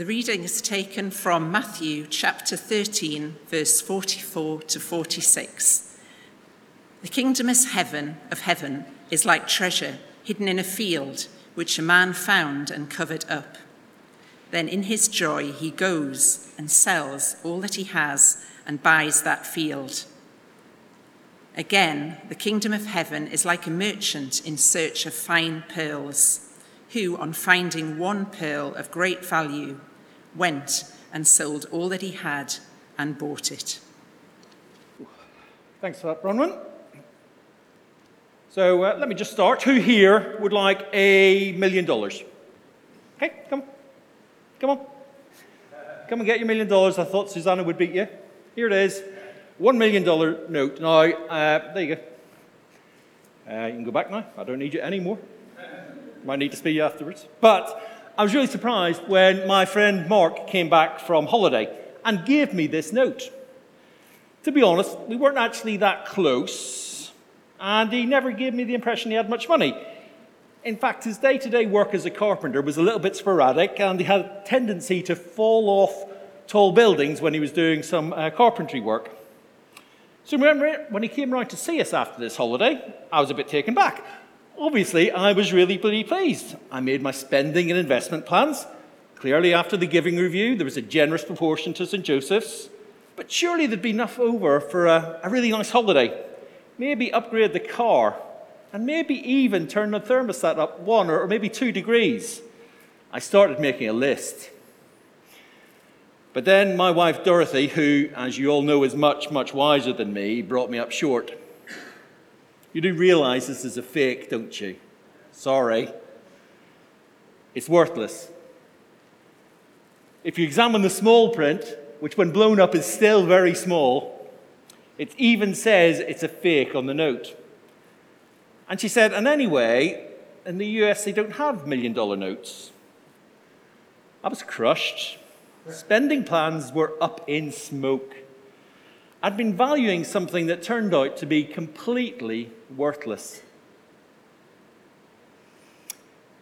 The reading is taken from Matthew chapter 13, verse 44 to 46. The kingdom is heaven of heaven is like treasure hidden in a field, which a man found and covered up. Then in his joy he goes and sells all that he has and buys that field. Again, the kingdom of heaven is like a merchant in search of fine pearls, who, on finding one pearl of great value, went and sold all that he had and bought it. Thanks for that, Bronwyn. So uh, let me just start. Who here would like a million dollars? Okay, come. Come on. Come and get your million dollars. I thought Susanna would beat you. Here it is. One million dollar note. Now, uh, there you go. Uh, you can go back now. I don't need you anymore. Might need to speak you afterwards. But I was really surprised when my friend Mark came back from holiday and gave me this note. To be honest, we weren't actually that close, and he never gave me the impression he had much money. In fact, his day to day work as a carpenter was a little bit sporadic, and he had a tendency to fall off tall buildings when he was doing some uh, carpentry work. So, remember, when he came round to see us after this holiday, I was a bit taken back. Obviously, I was really pretty pleased. I made my spending and investment plans. Clearly, after the giving review, there was a generous proportion to St. Joseph's. But surely there'd be enough over for a, a really nice holiday. Maybe upgrade the car and maybe even turn the thermostat up one or maybe two degrees. I started making a list. But then my wife Dorothy, who, as you all know, is much, much wiser than me, brought me up short. You do realize this is a fake, don't you? Sorry. It's worthless. If you examine the small print, which when blown up is still very small, it even says it's a fake on the note. And she said, and anyway, in the US, they don't have million dollar notes. I was crushed. Spending plans were up in smoke. I'd been valuing something that turned out to be completely worthless.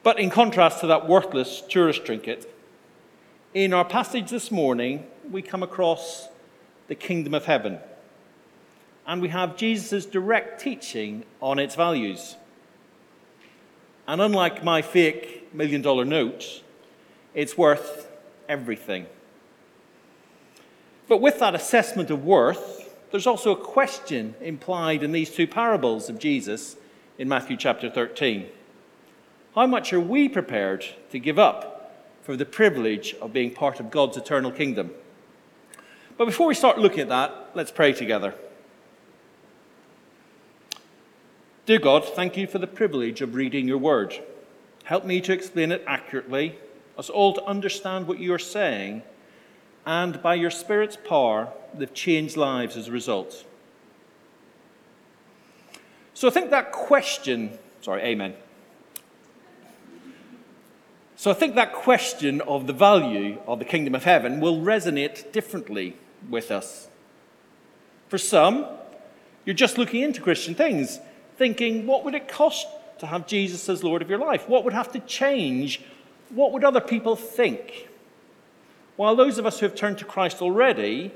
But in contrast to that worthless tourist trinket, in our passage this morning, we come across the kingdom of heaven and we have Jesus' direct teaching on its values. And unlike my fake million dollar note, it's worth everything. But with that assessment of worth, there's also a question implied in these two parables of Jesus in Matthew chapter 13. How much are we prepared to give up for the privilege of being part of God's eternal kingdom? But before we start looking at that, let's pray together. Dear God, thank you for the privilege of reading your word. Help me to explain it accurately, us all to understand what you are saying, and by your Spirit's power, they've changed lives as a result. So I think that question, sorry, amen. So I think that question of the value of the kingdom of heaven will resonate differently with us. For some, you're just looking into Christian things thinking, what would it cost to have Jesus as Lord of your life? What would have to change? What would other people think? While those of us who have turned to Christ already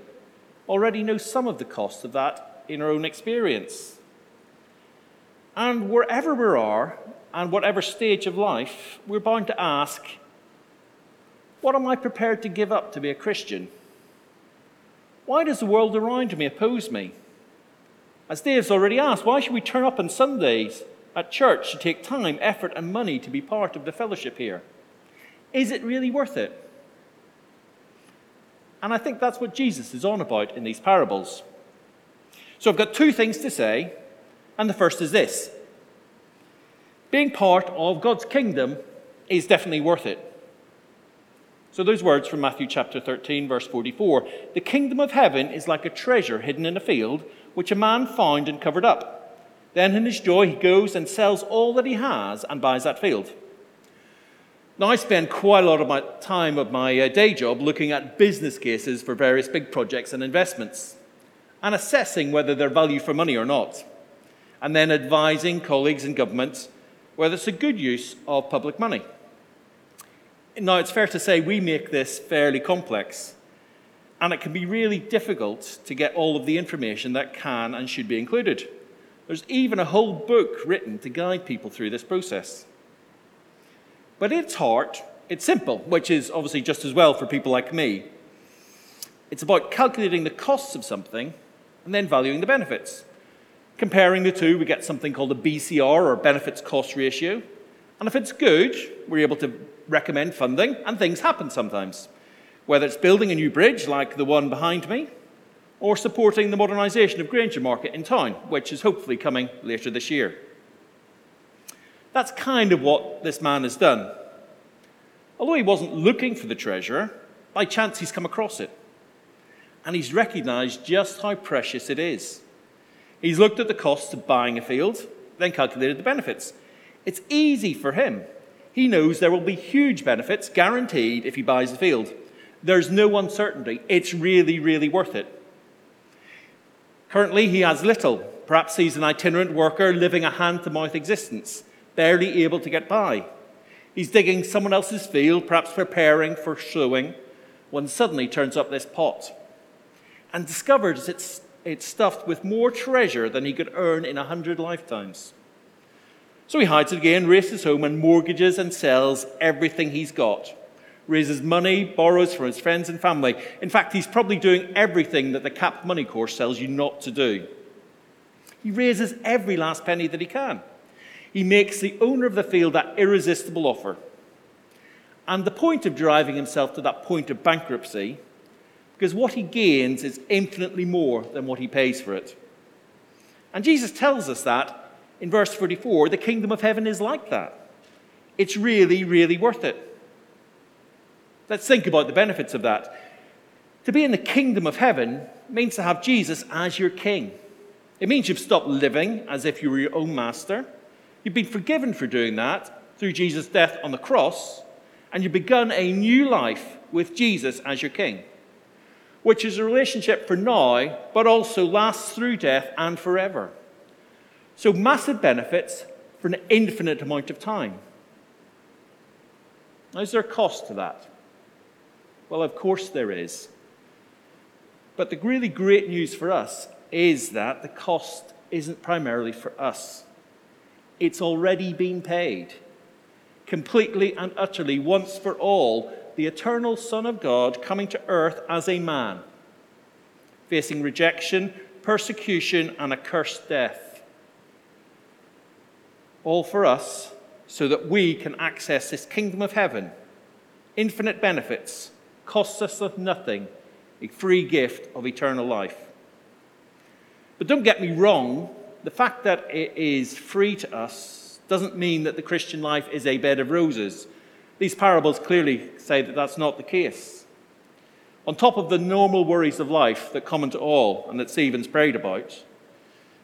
already know some of the cost of that in our own experience. And wherever we are, and whatever stage of life, we're bound to ask, what am I prepared to give up to be a Christian? Why does the world around me oppose me? As Dave's already asked, why should we turn up on Sundays at church to take time, effort, and money to be part of the fellowship here? Is it really worth it? And I think that's what Jesus is on about in these parables. So I've got two things to say, and the first is this being part of God's kingdom is definitely worth it. So, those words from Matthew chapter 13, verse 44 The kingdom of heaven is like a treasure hidden in a field which a man found and covered up. Then, in his joy, he goes and sells all that he has and buys that field. Now, I spend quite a lot of my time of my uh, day job looking at business cases for various big projects and investments and assessing whether they're value for money or not, and then advising colleagues and governments whether it's a good use of public money. Now, it's fair to say we make this fairly complex, and it can be really difficult to get all of the information that can and should be included. There's even a whole book written to guide people through this process. But at its heart, it's simple, which is obviously just as well for people like me. It's about calculating the costs of something and then valuing the benefits. Comparing the two, we get something called a BCR or benefits cost ratio. And if it's good, we're able to recommend funding, and things happen sometimes. Whether it's building a new bridge like the one behind me, or supporting the modernisation of Grainger Market in town, which is hopefully coming later this year. That's kind of what this man has done. Although he wasn't looking for the treasure, by chance he's come across it. And he's recognised just how precious it is. He's looked at the costs of buying a field, then calculated the benefits. It's easy for him. He knows there will be huge benefits guaranteed if he buys the field. There's no uncertainty. It's really, really worth it. Currently, he has little. Perhaps he's an itinerant worker living a hand to mouth existence, barely able to get by. He's digging someone else's field, perhaps preparing for sowing, when suddenly turns up this pot and discovers it's, it's stuffed with more treasure than he could earn in a hundred lifetimes. So he hides it again, races home, and mortgages and sells everything he's got raises money, borrows from his friends and family. In fact, he's probably doing everything that the CAP money course tells you not to do. He raises every last penny that he can. He makes the owner of the field that irresistible offer. And the point of driving himself to that point of bankruptcy, because what he gains is infinitely more than what he pays for it. And Jesus tells us that in verse 44 the kingdom of heaven is like that. It's really, really worth it. Let's think about the benefits of that. To be in the kingdom of heaven means to have Jesus as your king. It means you've stopped living as if you were your own master. You've been forgiven for doing that through Jesus' death on the cross, and you've begun a new life with Jesus as your king, which is a relationship for now, but also lasts through death and forever. So, massive benefits for an infinite amount of time. Now, is there a cost to that? Well, of course there is. But the really great news for us is that the cost isn't primarily for us. It's already been paid. Completely and utterly, once for all, the eternal Son of God coming to earth as a man, facing rejection, persecution, and a cursed death. All for us, so that we can access this kingdom of heaven, infinite benefits, costs us of nothing, a free gift of eternal life. But don't get me wrong, the fact that it is free to us doesn't mean that the Christian life is a bed of roses. These parables clearly say that that's not the case. On top of the normal worries of life that come to all and that Stephen's prayed about,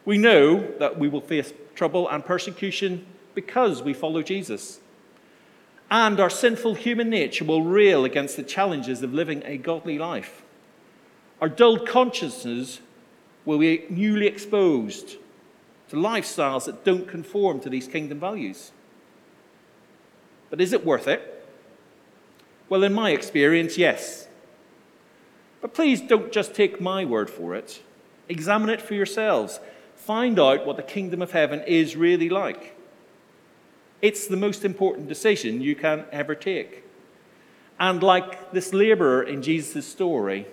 we know that we will face trouble and persecution because we follow Jesus and our sinful human nature will rail against the challenges of living a godly life. Our dulled consciousness will be newly exposed to lifestyles that don't conform to these kingdom values. But is it worth it? Well, in my experience, yes. But please don't just take my word for it. Examine it for yourselves. Find out what the kingdom of heaven is really like. It's the most important decision you can ever take. And like this laborer in Jesus' story,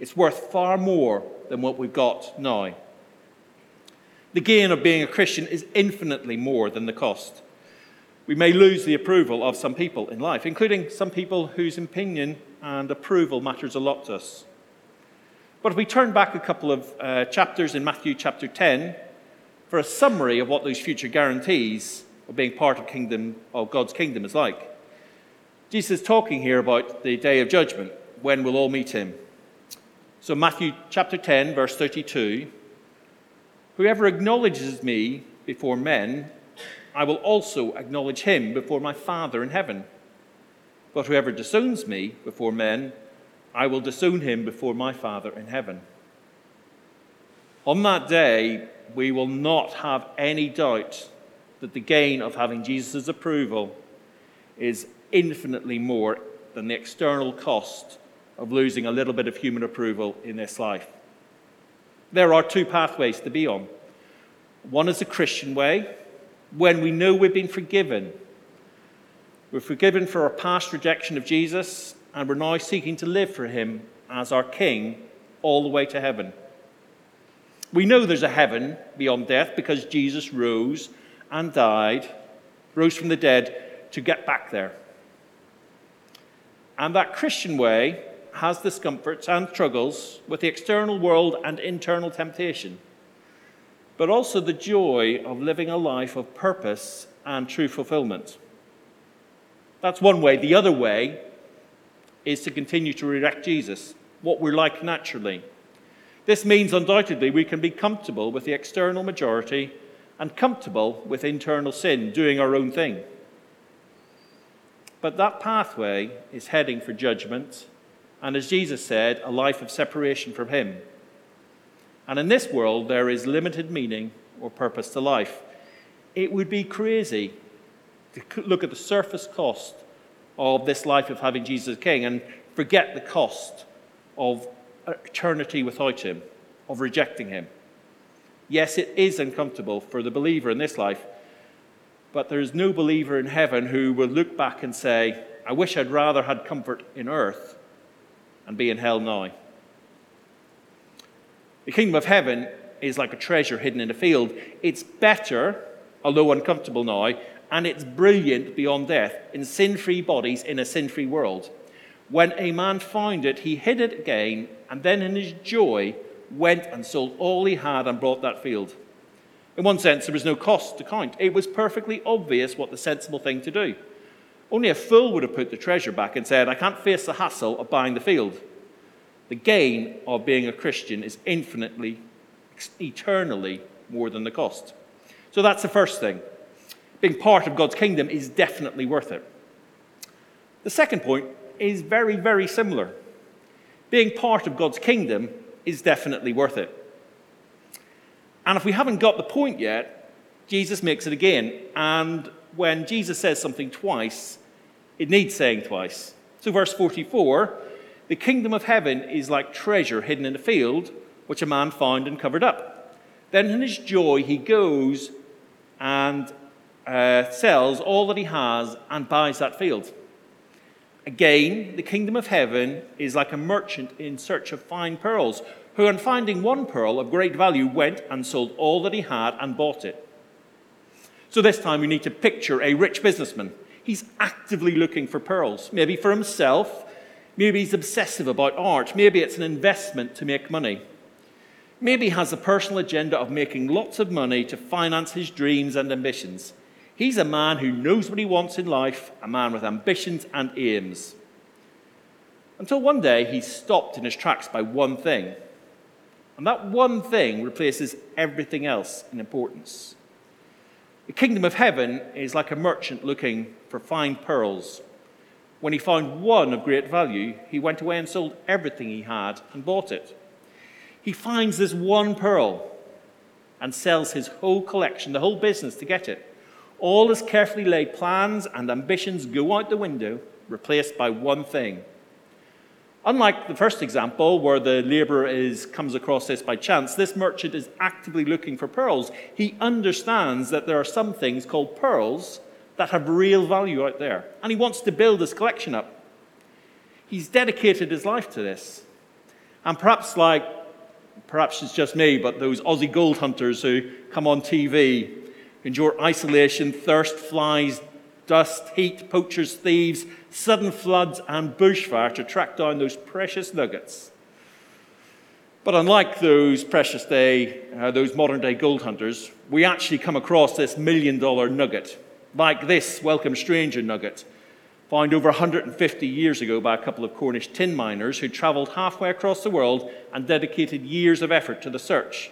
it's worth far more than what we've got now. The gain of being a Christian is infinitely more than the cost. We may lose the approval of some people in life, including some people whose opinion and approval matters a lot to us. But if we turn back a couple of uh, chapters in Matthew chapter 10 for a summary of what those future guarantees of being part of kingdom of God's kingdom is like. Jesus is talking here about the day of judgment, when we'll all meet him. So Matthew chapter 10 verse 32, whoever acknowledges me before men, I will also acknowledge him before my Father in heaven. But whoever disowns me before men, I will disown him before my Father in heaven. On that day, we will not have any doubt that the gain of having Jesus' approval is infinitely more than the external cost of losing a little bit of human approval in this life. There are two pathways to be on. One is a Christian way, when we know we've been forgiven. We're forgiven for our past rejection of Jesus, and we're now seeking to live for him as our King all the way to heaven. We know there's a heaven beyond death because Jesus rose and died, rose from the dead to get back there. And that Christian way has discomforts and struggles with the external world and internal temptation, but also the joy of living a life of purpose and true fulfillment. That's one way. The other way is to continue to reject Jesus, what we're like naturally. This means undoubtedly we can be comfortable with the external majority and comfortable with internal sin, doing our own thing. But that pathway is heading for judgment, and as Jesus said, a life of separation from Him. And in this world, there is limited meaning or purpose to life. It would be crazy to look at the surface cost of this life of having Jesus King and forget the cost of eternity without Him, of rejecting Him. Yes, it is uncomfortable for the believer in this life, but there is no believer in heaven who will look back and say, I wish I'd rather had comfort in earth and be in hell now. The kingdom of heaven is like a treasure hidden in a field. It's better, although uncomfortable now, and it's brilliant beyond death in sin free bodies in a sin free world. When a man found it, he hid it again, and then in his joy went and sold all he had and bought that field. In one sense, there was no cost to count. It was perfectly obvious what the sensible thing to do. Only a fool would have put the treasure back and said, I can't face the hassle of buying the field. The gain of being a Christian is infinitely, eternally more than the cost. So that's the first thing being part of God's kingdom is definitely worth it. The second point is very, very similar. Being part of God's kingdom is definitely worth it. And if we haven't got the point yet, Jesus makes it again. And when Jesus says something twice, it needs saying twice. So, verse 44 the kingdom of heaven is like treasure hidden in a field, which a man found and covered up. Then, in his joy, he goes and uh, sells all that he has and buys that field. Again, the kingdom of heaven is like a merchant in search of fine pearls, who, on finding one pearl of great value, went and sold all that he had and bought it. So, this time we need to picture a rich businessman. He's actively looking for pearls, maybe for himself, maybe he's obsessive about art, maybe it's an investment to make money. Maybe he has a personal agenda of making lots of money to finance his dreams and ambitions. He's a man who knows what he wants in life, a man with ambitions and aims. Until one day he's stopped in his tracks by one thing. And that one thing replaces everything else in importance. The kingdom of heaven is like a merchant looking for fine pearls. When he found one of great value, he went away and sold everything he had and bought it. He finds this one pearl and sells his whole collection, the whole business, to get it. All his carefully laid plans and ambitions go out the window, replaced by one thing. Unlike the first example, where the laborer is, comes across this by chance, this merchant is actively looking for pearls. He understands that there are some things called pearls that have real value out there, and he wants to build his collection up. He's dedicated his life to this. And perhaps, like, perhaps it's just me, but those Aussie gold hunters who come on TV endure isolation, thirst, flies, dust, heat, poachers, thieves, sudden floods, and bushfire to track down those precious nuggets. But unlike those precious day, uh, those modern day gold hunters, we actually come across this million dollar nugget, like this welcome stranger nugget, found over 150 years ago by a couple of Cornish tin miners who travelled halfway across the world and dedicated years of effort to the search.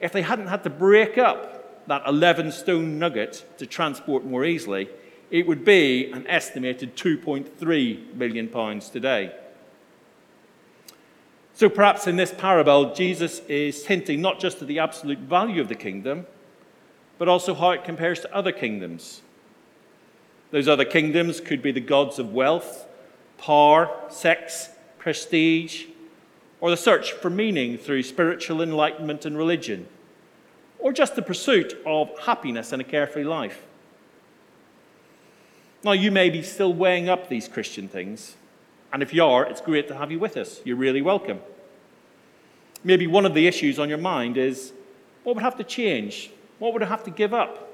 If they hadn't had to break up that 11 stone nugget to transport more easily, it would be an estimated 2.3 million pounds today. So perhaps in this parable, Jesus is hinting not just at the absolute value of the kingdom, but also how it compares to other kingdoms. Those other kingdoms could be the gods of wealth, power, sex, prestige, or the search for meaning through spiritual enlightenment and religion, or just the pursuit of happiness and a carefree life. Now, you may be still weighing up these Christian things, and if you are, it's great to have you with us. You're really welcome. Maybe one of the issues on your mind is what would have to change? What would I have to give up?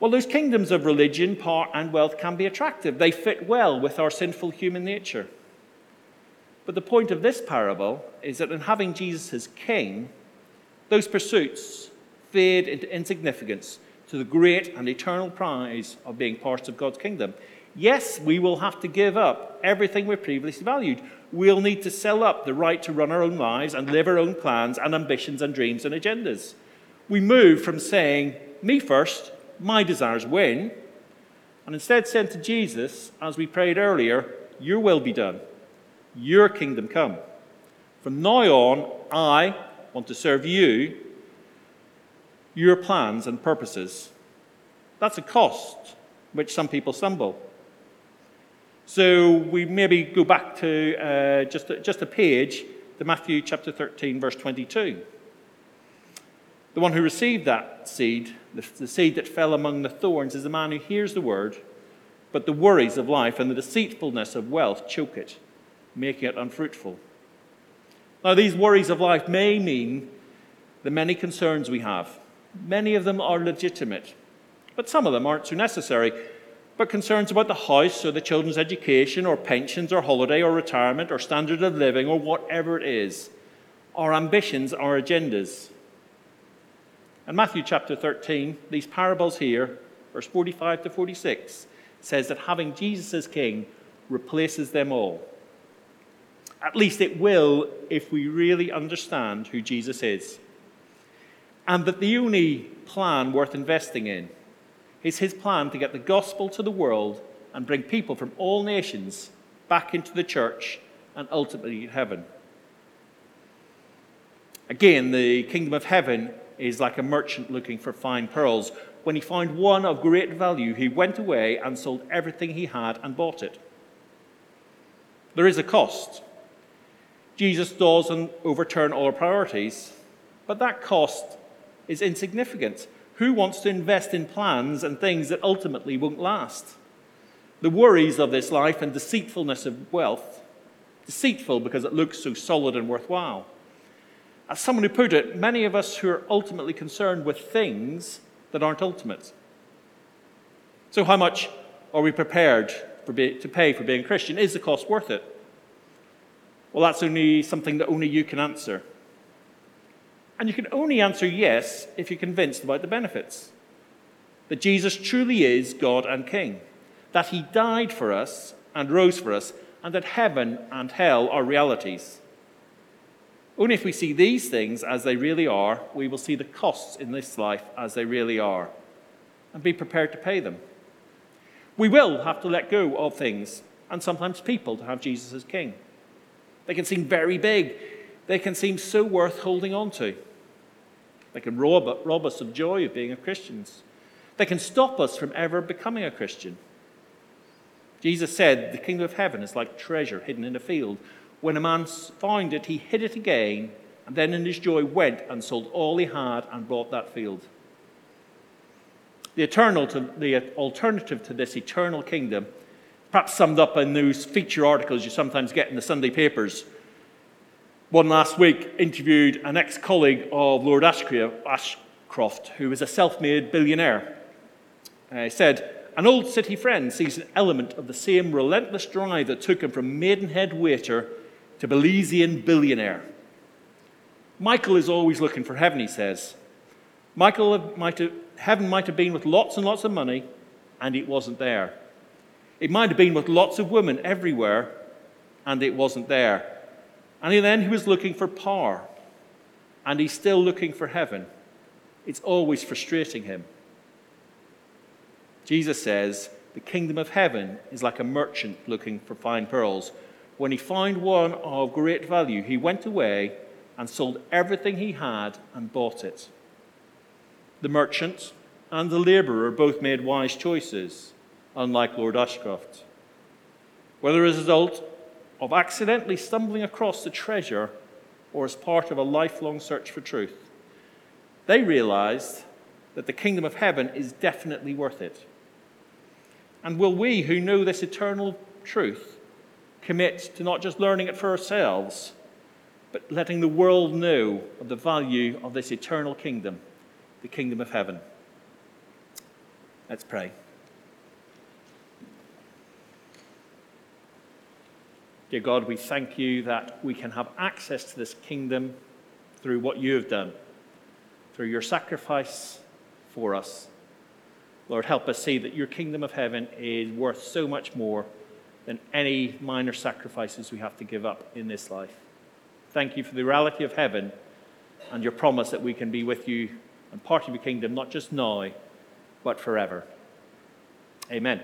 Well, those kingdoms of religion, power, and wealth can be attractive. They fit well with our sinful human nature. But the point of this parable is that in having Jesus as king, those pursuits fade into insignificance to the great and eternal prize of being part of God's kingdom. Yes, we will have to give up everything we previously valued. We'll need to sell up the right to run our own lives and live our own plans and ambitions and dreams and agendas. We move from saying, me first, my desires win, and instead saying to Jesus, as we prayed earlier, your will be done, your kingdom come. From now on, I want to serve you your plans and purposes. That's a cost which some people stumble. So we maybe go back to uh, just, a, just a page to Matthew chapter 13, verse 22. The one who received that seed, the, the seed that fell among the thorns, is the man who hears the word, but the worries of life and the deceitfulness of wealth choke it, making it unfruitful. Now, these worries of life may mean the many concerns we have Many of them are legitimate, but some of them aren't so necessary. But concerns about the house or the children's education or pensions or holiday or retirement or standard of living or whatever it is, our ambitions, our agendas. In Matthew chapter 13, these parables here, verse 45 to 46, says that having Jesus as king replaces them all. At least it will if we really understand who Jesus is and that the only plan worth investing in is his plan to get the gospel to the world and bring people from all nations back into the church and ultimately heaven. Again, the kingdom of heaven is like a merchant looking for fine pearls. When he found one of great value, he went away and sold everything he had and bought it. There is a cost. Jesus doesn't overturn all our priorities, but that cost is insignificant. Who wants to invest in plans and things that ultimately won't last? The worries of this life and deceitfulness of wealth, deceitful because it looks so solid and worthwhile. As someone who put it, many of us who are ultimately concerned with things that aren't ultimate. So, how much are we prepared be, to pay for being Christian? Is the cost worth it? Well, that's only something that only you can answer. And you can only answer yes if you're convinced about the benefits. That Jesus truly is God and King. That he died for us and rose for us, and that heaven and hell are realities. Only if we see these things as they really are, we will see the costs in this life as they really are and be prepared to pay them. We will have to let go of things and sometimes people to have Jesus as King. They can seem very big, they can seem so worth holding on to. They can rob, rob us of joy of being a Christians. They can stop us from ever becoming a Christian. Jesus said, The kingdom of heaven is like treasure hidden in a field. When a man found it, he hid it again, and then in his joy went and sold all he had and bought that field. The, eternal to, the alternative to this eternal kingdom, perhaps summed up in those feature articles you sometimes get in the Sunday papers, one last week interviewed an ex colleague of Lord Ashcroft, who was a self made billionaire. Uh, he said, An old city friend sees an element of the same relentless drive that took him from Maidenhead waiter to Belizean billionaire. Michael is always looking for heaven, he says. Michael might have, heaven might have been with lots and lots of money, and it wasn't there. It might have been with lots of women everywhere, and it wasn't there. And then he was looking for power, and he's still looking for heaven. It's always frustrating him. Jesus says, The kingdom of heaven is like a merchant looking for fine pearls. When he found one of great value, he went away and sold everything he had and bought it. The merchant and the laborer both made wise choices. Unlike Lord Ashcroft. Whether as a result of accidentally stumbling across the treasure or as part of a lifelong search for truth, they realized that the kingdom of heaven is definitely worth it. And will we, who know this eternal truth, commit to not just learning it for ourselves, but letting the world know of the value of this eternal kingdom, the kingdom of heaven? Let's pray. Dear God, we thank you that we can have access to this kingdom through what you have done, through your sacrifice for us. Lord, help us see that your kingdom of heaven is worth so much more than any minor sacrifices we have to give up in this life. Thank you for the reality of heaven and your promise that we can be with you and part of your kingdom, not just now, but forever. Amen.